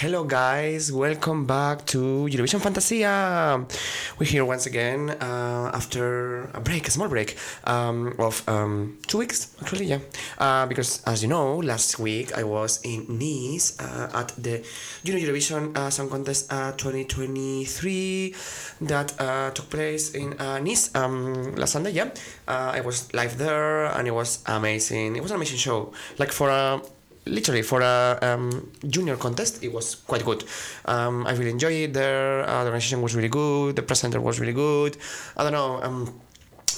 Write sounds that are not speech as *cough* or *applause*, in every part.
Hello, guys. Welcome back to Eurovision Fantasia. We're here once again uh, after a break, a small break um, of um, two weeks, actually, yeah. Uh, because, as you know, last week I was in Nice uh, at the Junior Eurovision uh, Song Contest uh, 2023 that uh, took place in Nice um, last Sunday, yeah. I was live there and it was amazing. It was an amazing show. Like, for a literally for a um, junior contest it was quite good. Um, i really enjoyed it there. Uh, the organization was really good. The presenter was really good. I don't know um,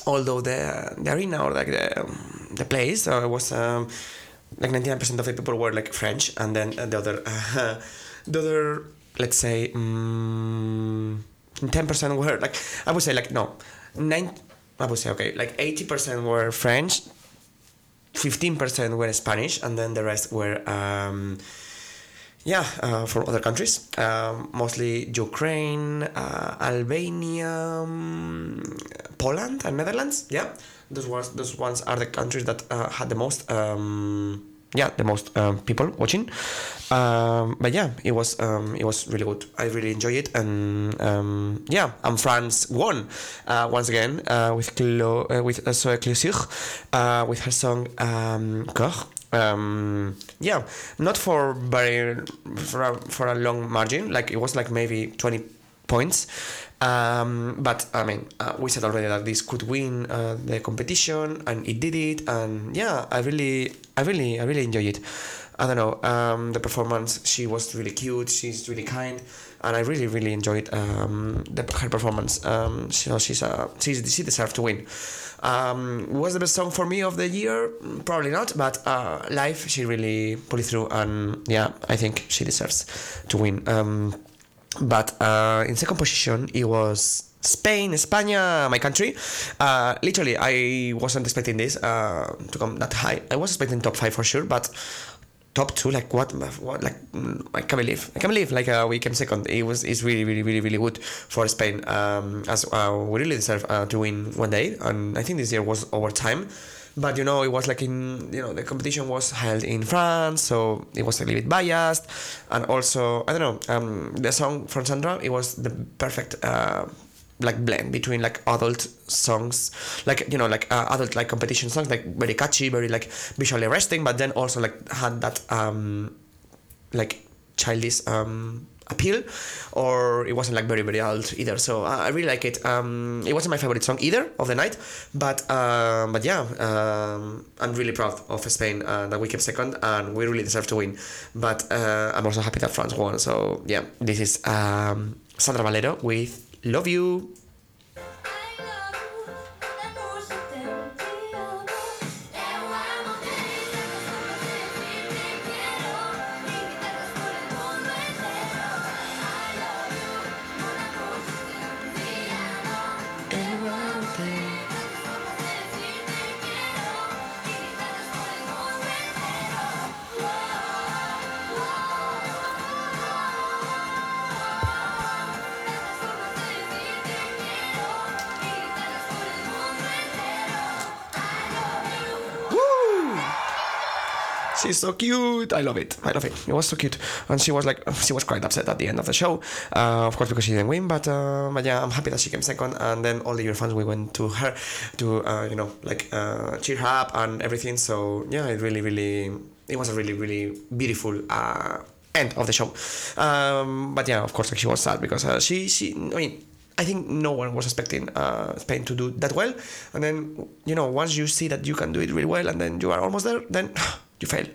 although the the arena or like the um, the place uh, was um, like 99% of the people were like french and then uh, the other uh, *laughs* the other let's say um, 10% were like i would say like no 9 i would say okay like 80% were french 15% were Spanish, and then the rest were, um, yeah, uh, from other countries, um, mostly Ukraine, uh, Albania, um, Poland, and Netherlands. Yeah, those ones, those ones are the countries that uh, had the most. Um, yeah, the most um, people watching, um, but yeah, it was um, it was really good. I really enjoyed it, and um, yeah, and France won uh, once again uh, with Clo- uh, with uh, Zoe uh, with her song um, Cœur. Um, yeah, not for very for a, for a long margin. Like it was like maybe twenty points. Um, but I mean, uh, we said already that this could win uh, the competition, and it did it. And yeah, I really, I really, I really enjoy it. I don't know um, the performance. She was really cute. She's really kind, and I really, really enjoyed um, the, her performance. Um, so she's she's, she deserved to win. Um, was the best song for me of the year? Probably not, but uh, she really pulled it through, and yeah, I think she deserves to win. But uh, in second position it was Spain, España, my country. Uh, literally, I wasn't expecting this uh, to come that high. I was expecting top five for sure, but top two, like what? What? Like mm, I can't believe. I can't believe. Like uh, we came second. It was. It's really, really, really, really good for Spain. Um, as uh, we really deserve uh, to win one day, and I think this year was over time but you know it was like in you know the competition was held in france so it was a little bit biased. And also i don't know um, the song from sandra it was the perfect uh, like blend between like adult songs like you know like uh, adult like competition songs like very catchy very like visually arresting but then also like had that um like childish um appeal or it wasn't like very very old either. So uh, i really like it. Um it wasn't my favorite song either of the night but um but yeah um i'm really proud of spain uh, that we came second and we really deserve to win. But uh, i'm also happy that france won. So yeah this is um sandra valero with Loviu She's so cute. I love it. I love it. It was so cute, and she was like, she was quite upset at the end of the show, uh, of course because she didn't win. But uh, but yeah, I'm happy that she came second. And then all the Euro fans we went to her to uh, you know like uh, cheer her up and everything. So yeah, it really really it was a really really beautiful. Uh, end of the show um, but yeah of course like she was sad because uh, she she I mean I think no one was expecting uh, Spain to do that well. And then, you know, once you see that you can do it really well and then you are almost there, then you fail.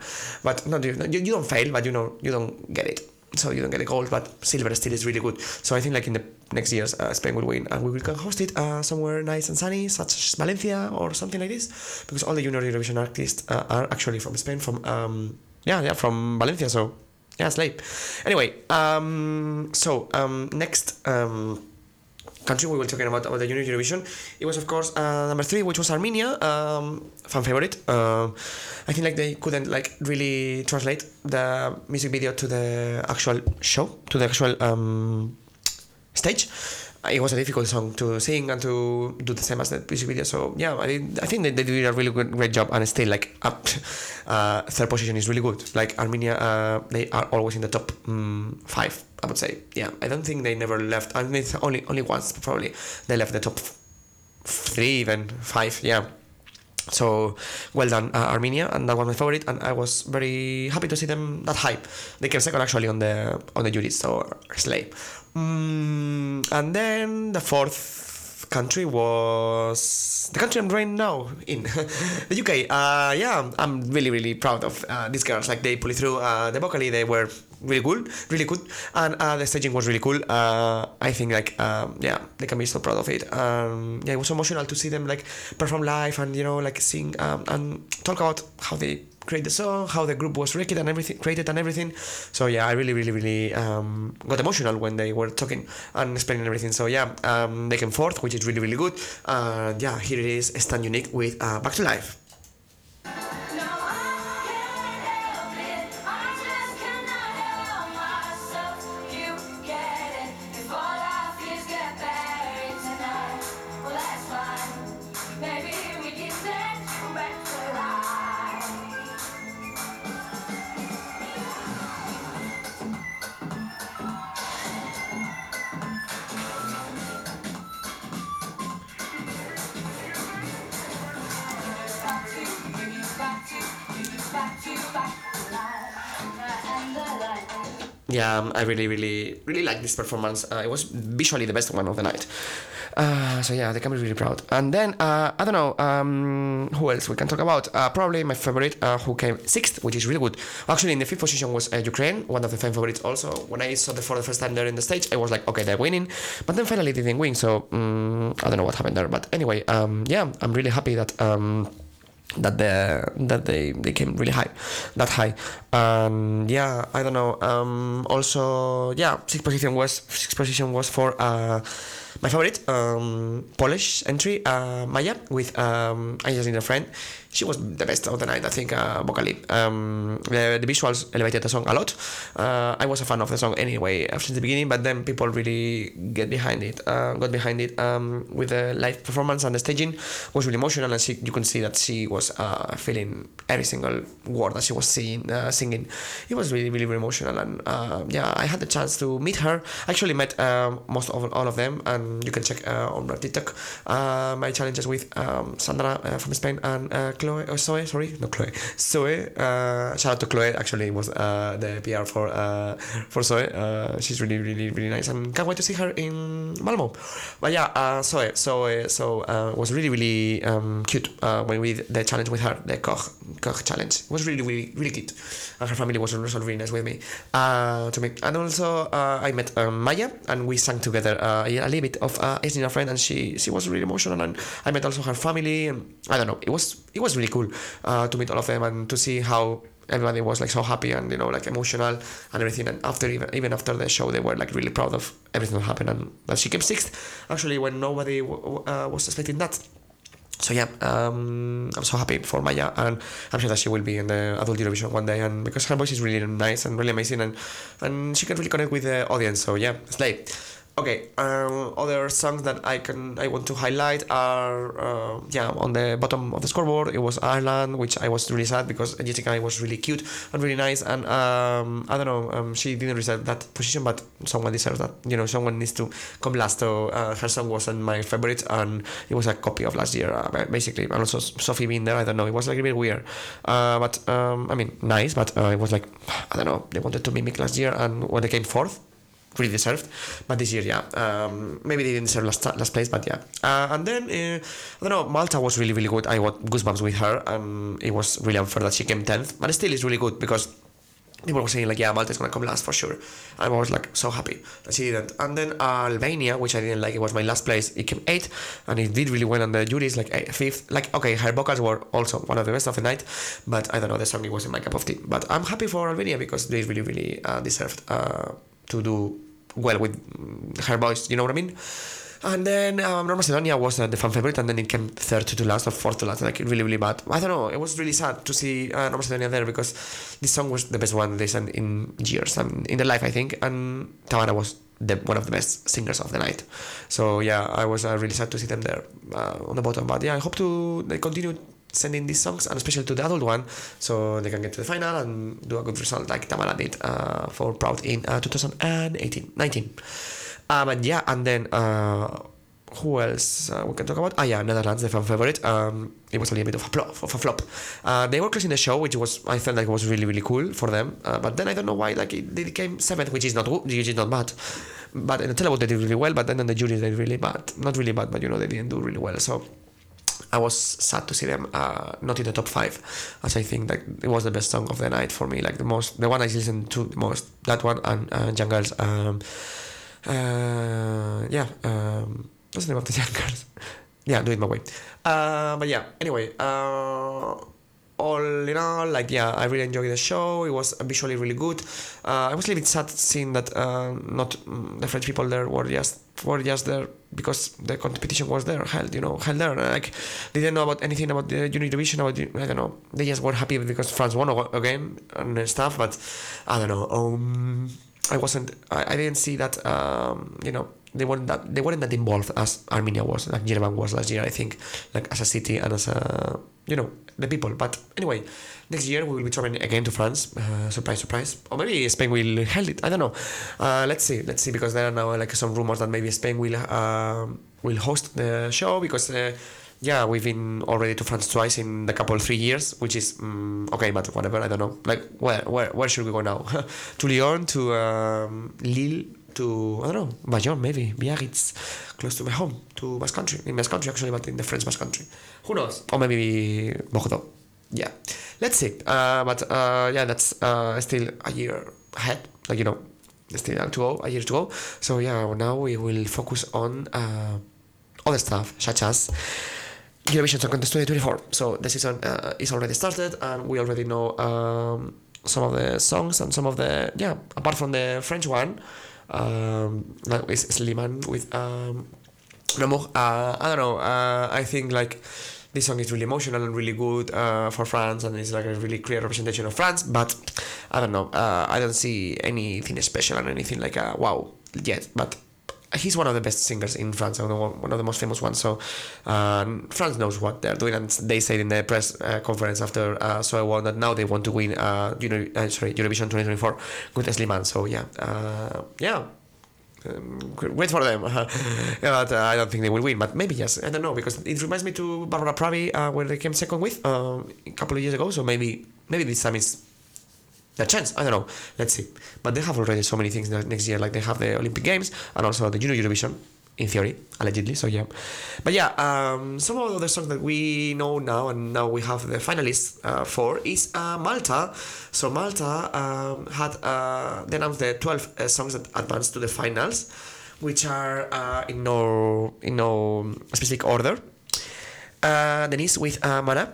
But not you, you, don't fail, but you know, you don't get it. So you don't get the gold, but silver still is really good. So I think like in the next years, uh, Spain will win and we will host it uh, somewhere nice and sunny, such as Valencia or something like this. Because all the junior Eurovision artists uh, are actually from Spain, from, um, yeah, yeah, from Valencia. So yeah, it's late. Anyway, um, so um, next. Um, country we were talking about about the Junior Eurovision. It was of course uh, number three, which was Armenia, um, fan favorite. Uh, I think like they couldn't like really translate the music video to the actual show, to the actual um, stage. it was a difficult song to sing and to do the same as the music video. So yeah, I, I think they, they did a really good, great job, and still like up, *laughs* uh, third position is really good. Like Armenia, uh, they are always in the top um, five. I would say, yeah. I don't think they never left. I mean, only only once probably they left the top three, even five. Yeah. So well done, uh, Armenia, and that was my favorite, and I was very happy to see them that high. They came second actually on the on the jury, so slay. Mm, and then the fourth country was the country I'm right now in, *laughs* the UK. Uh, yeah, I'm really really proud of uh, these girls. Like they pulled it through. Uh, the vocally they were really good, really good, and uh, the staging was really cool. Uh, I think like um, yeah, they can be so proud of it. Um, yeah, it was emotional to see them like perform live and you know like sing um, and talk about how they create the song, how the group was created and everything, created and everything. So yeah, I really, really, really um, got emotional when they were talking and explaining everything. So yeah, um, they came fourth, which is really, really good. Uh, yeah, here it is, Stand Unique with uh, Back to Life. Yeah, um, I really, really, really like this performance. Uh, it was visually the best one of the night. Uh, so yeah, they can be really proud. And then uh, I don't know um, who else we can talk about. Uh, probably my favorite, uh, who came sixth, which is really good. Actually, in the fifth position was uh, Ukraine, one of the fan favorites. Also, when I saw them for the first time there in the stage, I was like, okay, they're winning. But then finally they didn't win. So um, I don't know what happened there. But anyway, um, yeah, I'm really happy that. Um, that the that they they came really high that high. And yeah i don't know. Um also yeah sixth position was sixth position was for uh my favorite um polish entry uh maya with um i just need a friend she was the best of the night, I think, uh, vocally. Um, the, the, visuals elevated the song a lot. Uh, I was a fan of the song anyway since the beginning, but then people really get behind it, uh, got behind it um, with the live performance and the staging was really emotional, and she, you can see that she was uh, feeling every single word that she was singing. Uh, singing. It was really, really, really emotional, and uh, yeah, I had the chance to meet her. I actually met most of all of them, and you can check on TikTok my challenges with um, Sandra from Spain and. Chloe, oh, Zoe, sorry, not Chloe, Zoe. Uh, shout out to Chloe. Actually, was uh, the PR for uh, for Zoe. Uh, she's really, really, really nice, and can't wait to see her in Malmo. But yeah, uh, Zoe, Zoe, so uh, was really, really um, cute uh, when we the challenge with her, the Koch Koch challenge. It was really, really, really cute, and her family was also really nice with me. Uh, to me, and also uh, I met um, Maya, and we sang together uh, a little bit of uh, a friend, and she she was really emotional, and I met also her family, and I don't know, it was it was really cool uh, to meet all of them and to see how everybody was like so happy and you know like emotional and everything. And after even even after the show they were like really proud of everything that happened and that she came sixth actually when nobody w- uh, was expecting that. So yeah um, i'm so happy for maya and i'm sure that she will be in the adult eurovision one day and because her voice is really nice and really amazing and and she can really connect with the audience. So yeah slay Okay, um, other songs that I can I want to highlight are uh, yeah on the bottom of the scoreboard it was Ireland which I was really sad because Jessica was really cute and really nice and um, I don't know um, she didn't deserve that position but someone deserves that. You know someone needs to come last so uh, her song wasn't my favorite and it was a copy of last year uh, basically. And also Sophie being there I don't know it was like a bit weird. Uh, but um, I mean nice but uh, it was like I don't know they wanted to mimic last year and when they came fourth pretty deserved. But this year, yeah, um, maybe they didn't deserve last, last place, but yeah. Uh, and then uh, I don't know, Malta was really really good. I got goosebumps with her, and it was really unfair that she came tenth. But still, it's really good because people were saying like, yeah, Malta is gonna come last for sure. I was like so happy that she didn't. And then Albania, which I didn't like, it was my last place. It came eighth, and it did really well on the juries, like fifth. Like okay, her vocals were also one of the best of the night, but I don't know, the song it wasn't my cup of tea. But I'm happy for Albania because they really really uh, deserved uh, to do well with her voice, you know what I mean? And then um, North Macedonia was uh, the fan favorite, and then it came third to last or fourth to last, like really, really bad. I don't know. It was really sad to see uh, North Macedonia there because this song was the best one they sang in years, um, in their life, I think. And Tamara was the, one of the best singers of the night. So yeah, I was uh, really sad to see them there uh, on the bottom. But yeah, I hope to they continue sending these songs and especially to the adult one so they can get to the final and do a good result like Tamara did uh, for Proud in uh, 2018 19 uh, but yeah and then uh, who else uh, we can talk about? Ah, yeah, Netherlands, the fan favorite. Um, it was a little bit of a flop. Of a flop. Uh, they were closing the show, which was I felt like was really really cool for them. Uh, but then I don't know why like it, they came seventh, which is not which is not bad. But in the televote they did really well, but then on the jury they did really bad. Not really bad, but you know they didn't do really well. So I was sad to see them uh, not in the top five, as I think that it was the best song of the night for me. Like the most, the one I listened to the most. That one and uh, Jungles. Um, uh, yeah. Um, what's the name of the *laughs* girls? yeah, do it my way. Uh, but yeah, anyway, uh, all in all, like yeah, I really enjoyed the show. It was visually really good. Uh, I was a little bit sad seeing that uh, not mm, the French people there were just were just there because the competition was there held you know held there like they didn't know about anything about the Eurovision about I don't know they just were happy because France won again and stuff but I don't know um I wasn't I, I didn't see that um you know they weren't that they weren't that involved as Armenia was, like Yerevan was last year, I think, like as a city and as a you know the people. But anyway, next year we will be traveling again to France. Uh, surprise, surprise. Or maybe Spain will hold it. I don't know. Uh, let's see, let's see, because there are now like some rumors that maybe Spain will uh, will host the show because. Uh, yeah, we've been already to France twice in the couple three years, which is um, okay, but whatever. I don't know. Like, where, where, where should we go now? *laughs* to Lyon, to um, Lille, to I don't know Bayonne maybe Biarritz, close to my home, to Basque Country, in Basque Country actually, but in the French Basque Country. Who knows? Or maybe Bordeaux. Yeah, let's see. Uh, but uh, yeah, that's uh, still a year ahead. Like you know, still to go, a year to go. So yeah, now we will focus on uh, other stuff such as. Eurovision Song Contest 2024. So the season uh, is already started, and we already know um, some of the songs and some of the yeah. Apart from the French one, um, with Slimane with um, Uh, I don't know. Uh, I think like this song is really emotional and really good uh, for France, and it's like a really clear representation of France. But I don't know. Uh, I don't see anything special and anything like a wow yet. But he's one of the best singers in France, one of the most famous ones. So uh, France knows what they're doing, and they said in the press uh, conference after uh, So I won that now they want to win uh, you know, uh, sorry Eurovision 2024 with Slimane. So yeah, uh, yeah. Um, wait for them, *laughs* but uh, I don't think they will win. But maybe yes, I don't know because it reminds me to Barbara Pravi uh, where they came second with um, a couple of years ago. So maybe maybe this time it's the chance. I don't know. Let's see. But they have already so many things next year. Like they have the Olympic Games and also the Junior Eurovision, in theory, allegedly. So yeah. But yeah, um, some of the other songs that we know now and now we have the finalists uh, for is uh, Malta. So Malta um, had uh, they announced the twelve uh, songs that advanced to the finals, which are uh, in no in no specific order. Uh, Denise with Mana,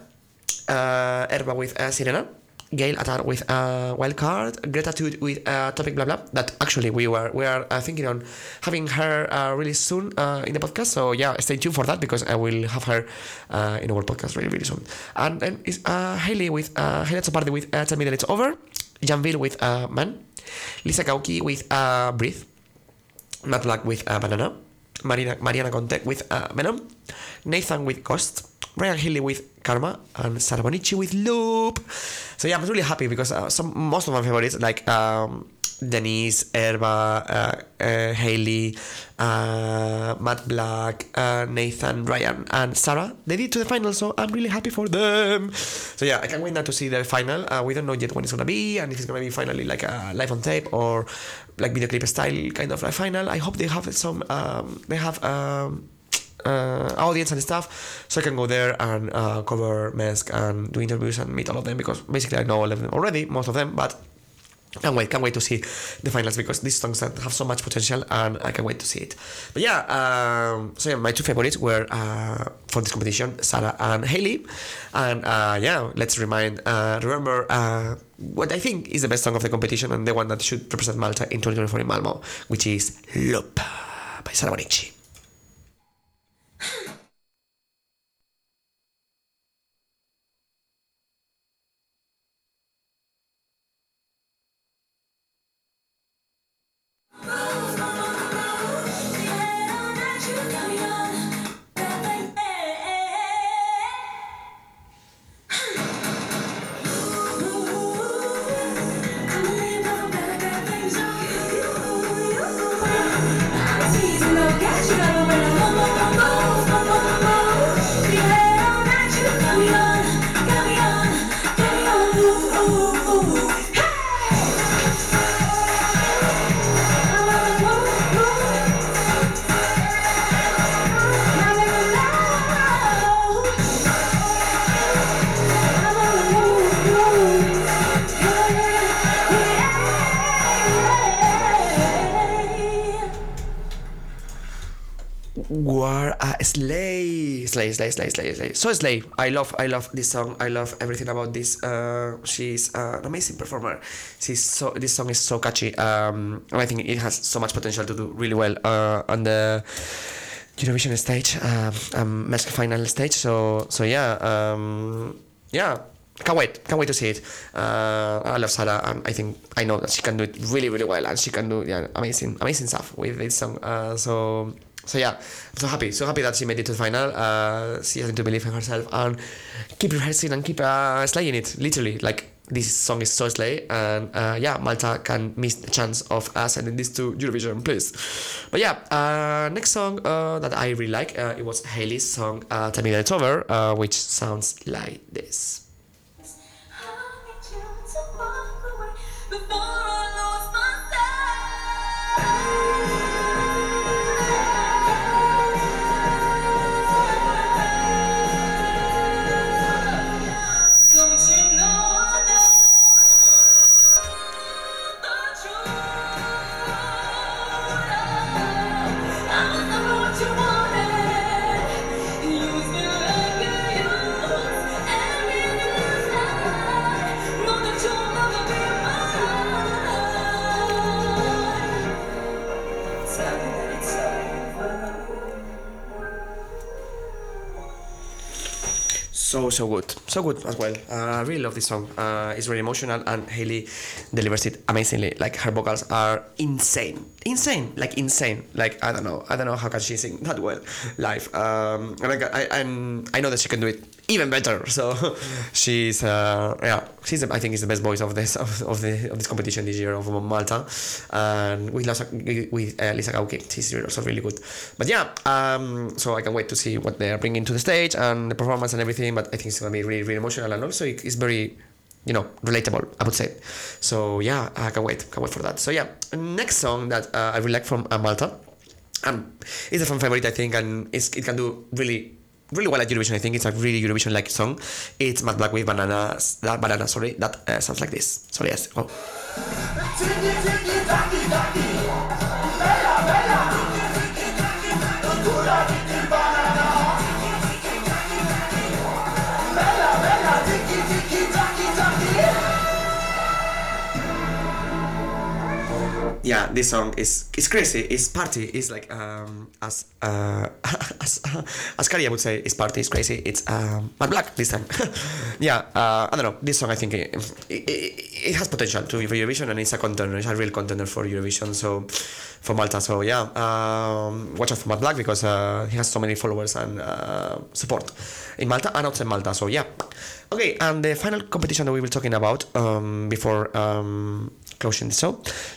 Erba with Sirena. Gail Attard with a wild card, Greta Tut with a topic blah blah. That actually we were we are uh, thinking on having her uh, really soon uh, in the podcast. So yeah, stay tuned for that because I will have her uh, in our podcast really really soon. And then is uh, Haley with uh, Haley Party with uh, Tell Me That It's Over, Janville with uh, Man, Lisa Gauci with uh, Breathe, Matt Black with uh, Banana, Marina Mariana Conte with uh, Venom, Nathan with Ghost. Ryan Healy with Karma and Sarah Bonnici with Loop. So yeah, I'm really happy because uh, some most of my favorites like um, Denise, Erba, uh, uh, Haley, uh, Matt Black, uh, Nathan, Ryan, and Sarah. They did to the final, so I'm really happy for them. So yeah, I can't wait now to see the final. Uh, we don't know yet when it's gonna be, and if it's gonna be finally like a live on tape or like video clip style kind of like final. I hope they have some. Um, they have. Um, uh, audience and stuff, so I can go there and uh, cover MESC and do interviews and meet all of them because basically I know all of them already, most of them, but can't wait, can't wait to see the finals because these songs have so much potential and I can't wait to see it. But yeah, um, so yeah, my two favorites were uh, for this competition, Sarah and Haley. And uh, yeah, let's remind, uh, remember uh, what I think is the best song of the competition and the one that should represent Malta in 2024 in Malmo, which is Loop by Sarah Bonnici. Slay, slay, slay, slay. So slay. I love, I love this song. I love everything about this. Uh, she's uh, an amazing performer. She's so. This song is so catchy. Um, and I think it has so much potential to do really well uh, on the Eurovision stage, um, um, MESC final stage. So, so yeah, um, yeah. Can't wait, can't wait to see it. Uh, I love Sarah, and I think I know that she can do it really, really well, and she can do yeah, amazing, amazing stuff with this song. Uh, so so yeah, so happy, so happy that she made it to the final. Uh, she has to believe in herself and keep rehearsing and keep uh, slaying it. Literally, like this song is so slay, and uh, yeah, Malta can miss the chance of uh, sending this to Eurovision, please. But yeah, uh, next song uh, that I really like, uh, it was Haley's song "Tell Me That It's Over," which sounds like this. So good, so good as well. Uh, I really love this song. Uh, it's very emotional, and Haley delivers it amazingly. Like her vocals are insane, insane, like insane. Like I don't know, I don't know how can she sing that well live. Um, I I'm, I know that she can do it even better. *laughs* So she's uh, yeah, she's I think is the best voice of this of, of the of this competition this year of Malta, and with Lisa, with uh, Lisa Gauci, she's also really good. But yeah, um, so I can wait to see what they are bringing to the stage and the performance and everything. But I think it's gonna be really really emotional and also it's very you know relatable I would say. So yeah, I can wait, can wait for that. So yeah, next song that uh, I really like from uh, Malta. Um, it's a fan favorite, I think, and it can do really, really well at Eurovision. I think it's a really Eurovision-like song. It's Matt Black with banana, that banana, sorry, that uh, sounds like this. Sorry, yes, oh. Yeah, this song is is crazy. It's party. It's like um as uh *laughs* as as Kari would say, it's party. It's crazy. It's um Matt Black this time. *laughs* yeah, uh, I don't know. This song I think it, it, it, has potential to for Eurovision and it's a contender. It's a real contender for Eurovision. So for Malta. So yeah, um, watch out for Matt Black because uh, he has so many followers and uh, support in Malta and outside Malta. So yeah. Okay, and the final competition that we were talking about um, before um, closing the show,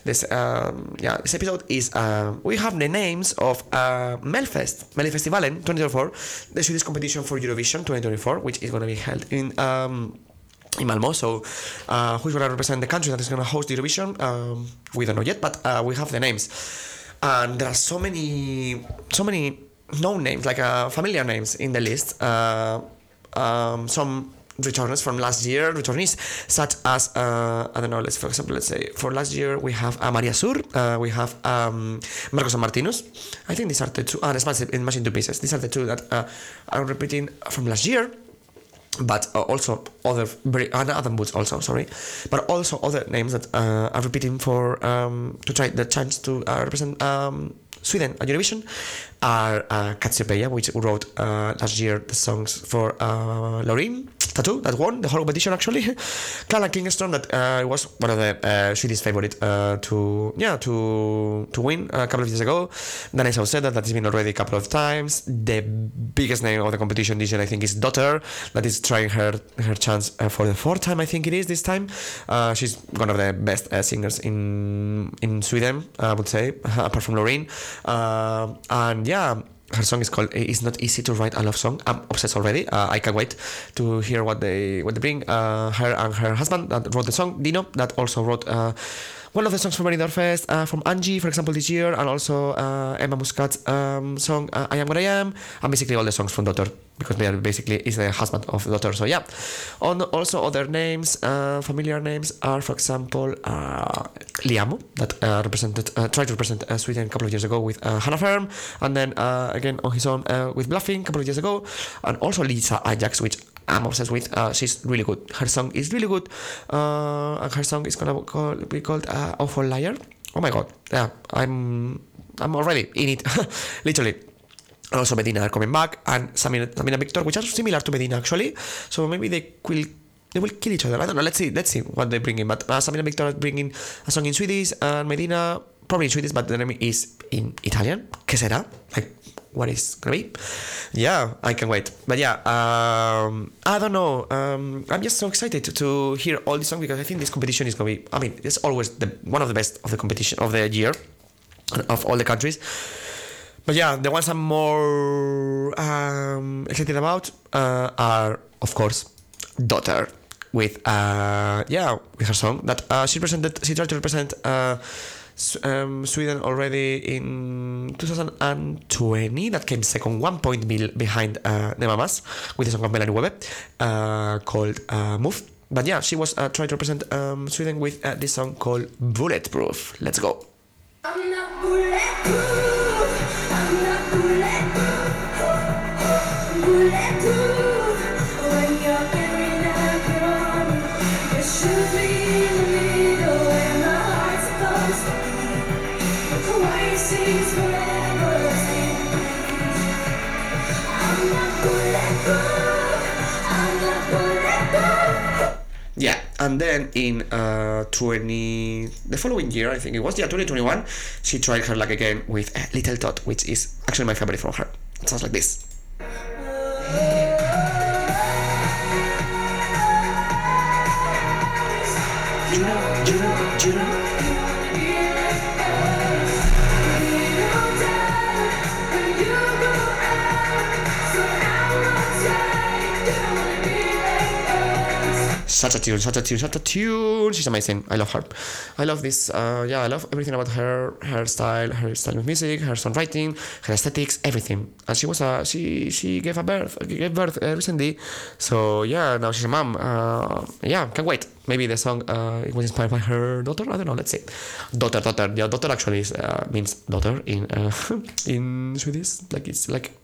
this um, yeah, this episode is uh, we have the names of uh, Melfest, Melfestivalen 2024, the Swedish competition for Eurovision 2024, which is going to be held in. Um, in Malmo, so uh, who's going to represent the country that is going to host the Eurovision? Um, we don't know yet, but uh, we have the names, and there are so many, so many known names, like uh, familiar names in the list. Uh, um, some returners from last year, returnees such as uh, I don't know. Let's for example, let's say for last year we have uh, Maria Sur, uh, we have um, Marcus and Martinus. I think these are the two. And uh, in Machine Two Pieces. These are the two that uh, are repeating from last year but uh, also other very uh, Adam Woods also sorry, but also other names that uh, are repeating for um, to try the chance to uh, represent um, Sweden at Eurovision are uh, Cazzi Opeia, which wrote uh, last year the songs for uh, Loreen Tattoo that won the whole competition actually. *laughs* Clara Kingston, that uh, was one of the uh, Swedish favorite uh, to yeah to to win a couple of years ago. Then I said that that has been already a couple of times. The biggest name of the competition this year I think is Dotter that is trying her her chance uh, for the fourth time I think it is this time. Uh, she's one of the best singers in in Sweden I would say *laughs* apart from Loreen. And yeah her song is called "It's Not Easy to Write a Love Song." I'm obsessed already. Uh, I can't wait to hear what they what they bring. Uh, her and her husband that wrote the song, Dino, that also wrote uh, one of the songs from Benidorm Fest, uh, from Angie, for example, this year, and also uh, Emma Muscat's um, song uh, "I Am What I Am," and basically all the songs from Dotter. because they are basically is the husband of Dotter. So yeah. On also other names, uh, familiar names are, for example, uh, Liamoo that uh, represented tried to represent Sweden a couple of years ago with Hanna Ferm, and then again on his own with Bluffin a couple of years ago, and also Lisa Ajax, which I'm obsessed with. Uh, she's really good. Her song is really good, uh, and her song is gonna call, be called uh, "Awful Liar." Oh my god, yeah, I'm I'm already in it, *laughs* literally. Also Medina are coming back, and Samina, Samir and Viktor, which are similar to Medina actually. So maybe they will they will kill each other. I don't know. Let's see. Let's see what they bring in. But uh, Samir and Viktor bringing a song in Swedish, and Medina probably in Swedish, but the name is in Italian. ¿Qué será? Like what is gonna be? Yeah, I can wait. But yeah, um, I don't know. Um, I'm just so excited to, to hear all this songs because I think this competition is gonna be. I mean, it's always the one of the best of the competition of the year of all the countries. But yeah, the ones I'm more um, excited about uh, are, of course, Dotter with uh, yeah with her song that uh, she presented. She tried to represent uh, um, Sweden already in 2020. That came second, one point behind uh, Mamas with a song of Melanie Wehbe uh, called uh, "Move." But yeah, she was uh, trying to represent um, Sweden with uh, this song called "Bulletproof." Let's go. And then in uh, 20 the following year, I think it was yeah 2021, she tried her luck again with uh, Little Tot, which is actually my favorite from her. It sounds like this. Such a tune, such a tune, such a tune. She's amazing. I love her. I love this. Uh, yeah, I love everything about her, her style, her style of music, her songwriting, her aesthetics, everything. And she was a she she gave a birth gave birth uh, recently. So yeah, now she's a mom. Uh, yeah, can't wait. Maybe the song uh, it was inspired by her daughter. I don't know. Let's see. Dotter, Dotter. Yeah, Dotter actually is, uh, means daughter in uh, *laughs* in Swedish. Like it's like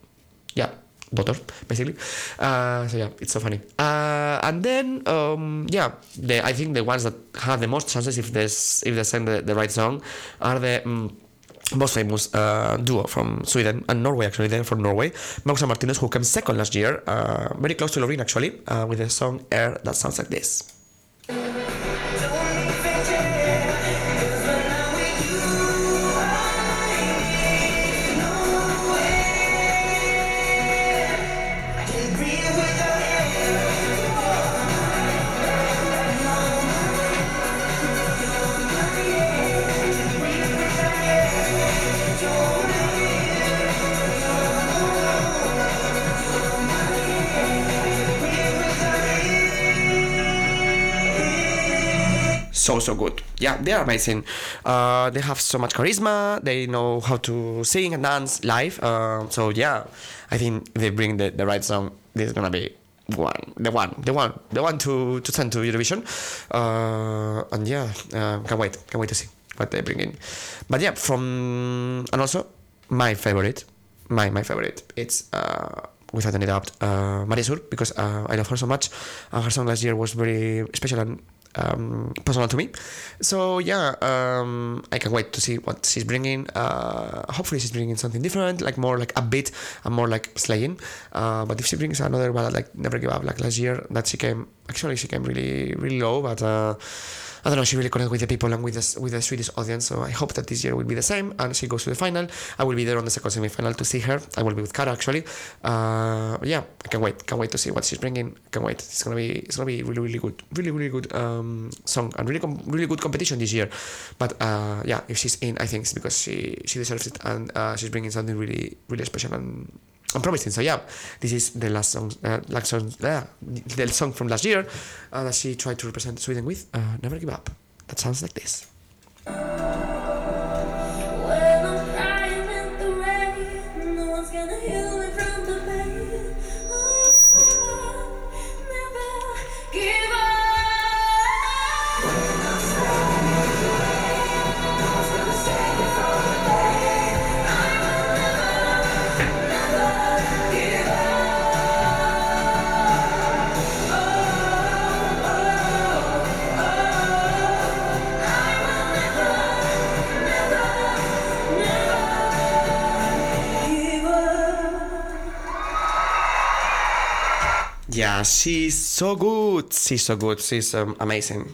yeah daughter basically. Uh, so yeah it's so funny. Uh, and then um, yeah the, I think the ones that have the most chances if there's if they sing the, the right song are the um, most famous uh, duo from Sweden and Norway actually they're from Norway. Max and Martinus who came second last year uh, very close to Loreen actually uh, with the song Air that sounds like this so so good. Yeah they are amazing. Uh, they have so much charisma. They know how to sing and dance live. Uh, so yeah i think they bring the, the right song. This is gonna be one the one the one the one to to send to eurovision. Uh, and yeah uh, can't wait can't wait to see what they bring in. But yeah from and also my favorite my my favorite it's uh without any doubt uh Maria Sur because uh, I love her so much. Her song last year was very special and um, personal to me. So yeah, um, I can't wait to see what she's bringing. Uh, hopefully, she's bringing something different, like more like a bit and more like slaying. Uh, but if she brings another ballad like Never Give Up, like last year, that she came actually she came really really low, but. Uh, I don't know. She really connected with the people and with the with the Swedish audience. So I hope that this year will be the same. And she goes to the final. I will be there on the second semi-final to see her. I will be with Kara actually. Uh, yeah, I can't wait. Can't wait to see what she's bringing. Can't wait. It's gonna be it's gonna be really really good, really really good um, song and really com- really good competition this year. But uh, yeah, if she's in, I think it's because she she deserves it and uh, she's bringing something really really special and I'm promising. So yeah, this is the last song, uh, last song, uh, the song from last year uh, that she tried to represent Sweden with. Uh, Never give up. That sounds like this. Yeah, she's so good. She's so good. She's um, amazing.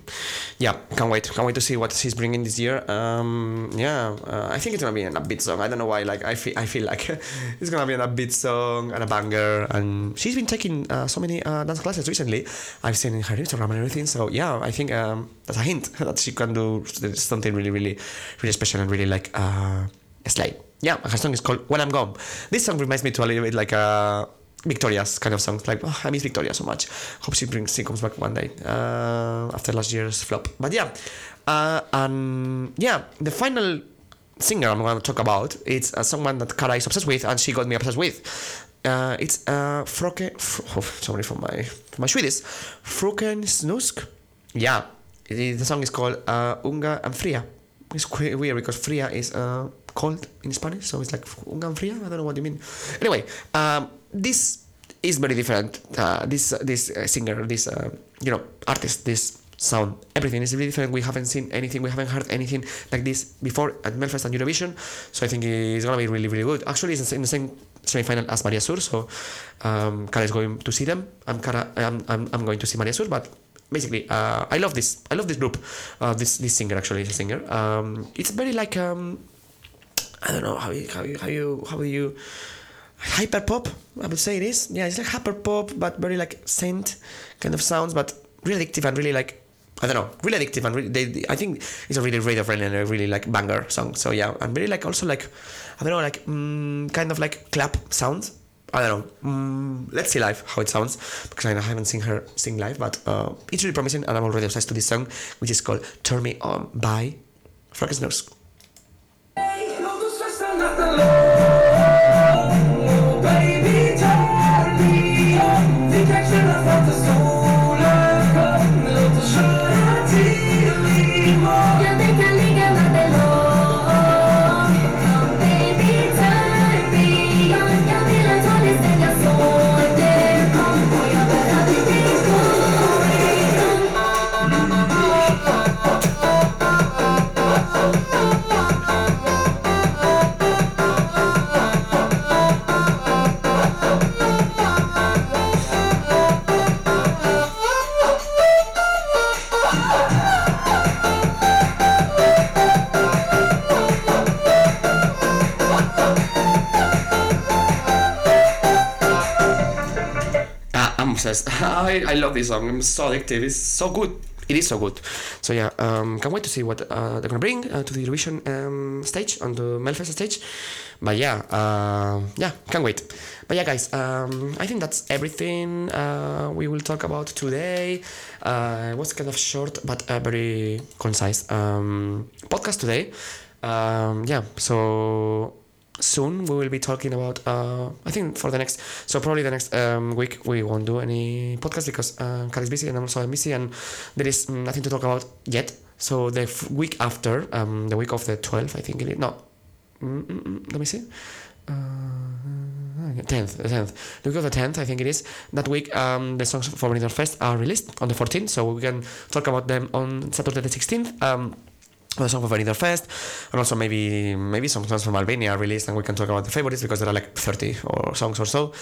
Yeah, can't wait. Can't wait to see what she's bringing this year. Um, yeah, uh, I think it's gonna be an upbeat song. I don't know why. Like I feel, I feel like *laughs* it's gonna be an upbeat song and a banger. And she's been taking uh, so many uh, dance classes recently. I've seen in her Instagram and everything. So yeah, I think um, that's a hint *laughs* that she can do something really, really, really special and really like uh, slay. Yeah, her song is called When I'm Gone. This song reminds me to a little bit like uh, Victoria's kind of songs. Like, oh, I miss Victoria so much. Hope she brings, she comes back one day uh, after last year's flop. But yeah, uh, and yeah, the final singer I'm going to talk about it's uh, someone that Kara is obsessed with, and she got me obsessed with. Uh, it's uh, Froke. Fr- oh, sorry for my for my Swedish. Fröken Snusk. Yeah, the song is called uh, Unga and Fria. It's weird because Fria is uh, cold in Spanish, so it's like Unga and Fria. I don't know what you mean. Anyway, um, this is very different. Uh, this this uh, singer, this uh, you know artist, this sound, everything is really different. We haven't seen anything, we haven't heard anything like this before at Melfest and Eurovision. So I think it's gonna be really really good. Actually, it's in the same semi-final as Maria Sur, so um, Kara is going to see them. I'm Kara, I'm, I'm, I'm going to see Maria Sur, but basically uh, I love this. I love this group. Uh, this this singer actually is a singer. Um, it's very like um, I don't know how you how you how you how you hyper pop I would say it is. Yeah it's like hyper pop but very like saint kind of sounds but really addictive and really like I don't know really addictive and really, they, they- I think it's a really radio friendly and a really like banger song. So yeah and really like also like I don't know like mm, kind of like clap sound I don't know mm, let's see live how it sounds because I haven't seen her sing live but uh, it's really promising and I'm already obsessed to this song which is called Turn Me On by Frank kan känna I'm. *laughs* I, I love this song. I'm so addictive. It's so good. It is so good. So yeah, um, can't wait to see what uh, they're gonna bring uh, to the Eurovision um, stage on the Melfest stage. But yeah, uh, yeah, can't wait. But yeah, guys, um, I think that's everything uh, we will talk about today. Uh, it was kind of short but very concise um, podcast today. Um, yeah, so soon we will be talking about uh, I think for the next so probably the next um, week we won't do any podcast because uh, Kat is busy and I'm also busy and there is nothing to talk about yet so the f- week after um, the week of the 12th I think it is no mm, mm, mm, let me see uh, 10th, the 10th. The week of the 10th, I think it is. That week, um, the songs for Benidorm Fest are released on the 14th, so we can talk about them on Saturday the 16th. Um, the song for Benidorm Fest, and also maybe maybe some songs from Albania are released, and we can talk about the favorites because there are like 30 or songs or so.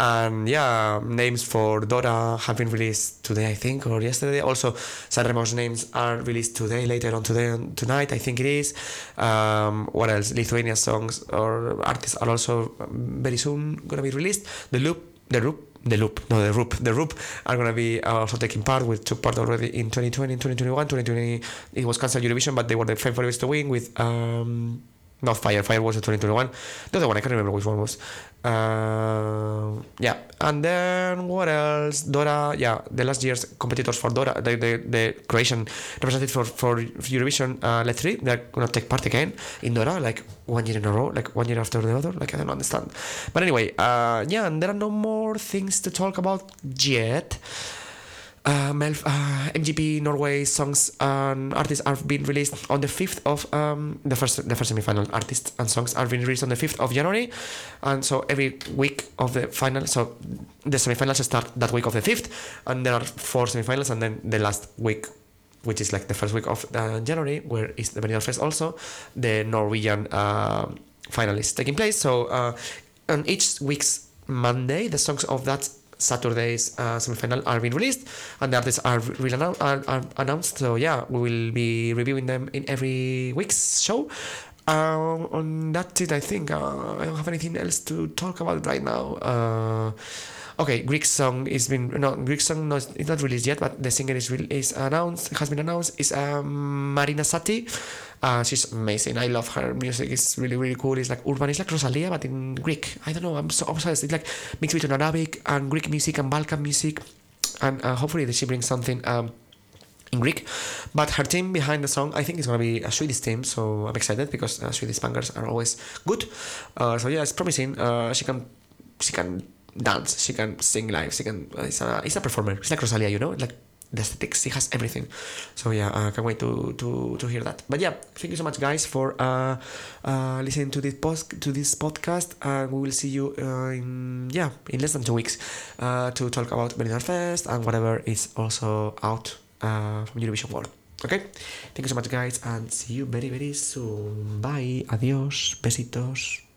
And yeah, names for Dora have been released today, I think, or yesterday. Also, Sanremo's names are released today, later on today, tonight, I think it is. Um, what else? Lithuania songs or artists are also very soon gonna be released. The Loop, the Loop. The loop, no, the roop. The roop are gonna be also taking part. We took part already in 2020, 2021, 2020. It was cancelled Eurovision, but they were the favorites to win with um, not Fire. Fire was in 2021. The other one, I can't remember which one was. Uh, yeah, and then what else? Dora, yeah, the last year's competitors for Dora, the the, the Croatian representative for for Eurovision, uh, Let's Three, they're gonna take part again in Dora, like one year in a row, like one year after the other. Like I don't understand. But anyway, uh, yeah, and there are no more things to talk about yet. Uh, Melf, uh, MGP Norway songs and artists are being released on the 5th of um, the first the first semi-final artists and songs are being released on the 5th of January. And so every week of the final so the semi-finals start that week of the 5th and there are four semi-finals and then the last week which is like the first week of uh, January where is the Benidorm Fest also the Norwegian uh, final is taking place. So uh, on each week's Monday the songs of that Saturday's uh, semifinal are being released, and the artists are annou- are, are announced. So yeah, we will be reviewing them in every week's show. Uh, on that it, I think uh, I don't have anything else to talk about right now. Uh, okay, Greek song is been no Greek song no, it's not released yet, but the singer is re- is announced has been announced is um, Marina Satti. Uh, she's amazing. I love her music. It's really really cool. It's like urban. It's like Rosalia, but in Greek. I don't know. I'm so obsessed. It's like mixed between Arabic and Greek music and Balkan music, and uh, hopefully she brings something. Um, in Greek, but her team behind the song, I think, is gonna be a Swedish team. So I'm excited because uh, Swedish bangers are always good. Uh, so yeah, it's promising. Uh, she can, she can dance, she can sing live, she can. Uh, it's a, it's a performer. It's like Rosalia, you know, like the aesthetics. She has everything. So yeah, I uh, can't wait to to to hear that. But yeah, thank you so much, guys, for uh, uh, listening to this post to this podcast. And we will see you uh, in yeah in less than two weeks uh, to talk about Benidorm Fest and whatever is also out uh, from Eurovision World. Okay, thank you so much, guys, and see you very very soon. Bye, adios, besitos.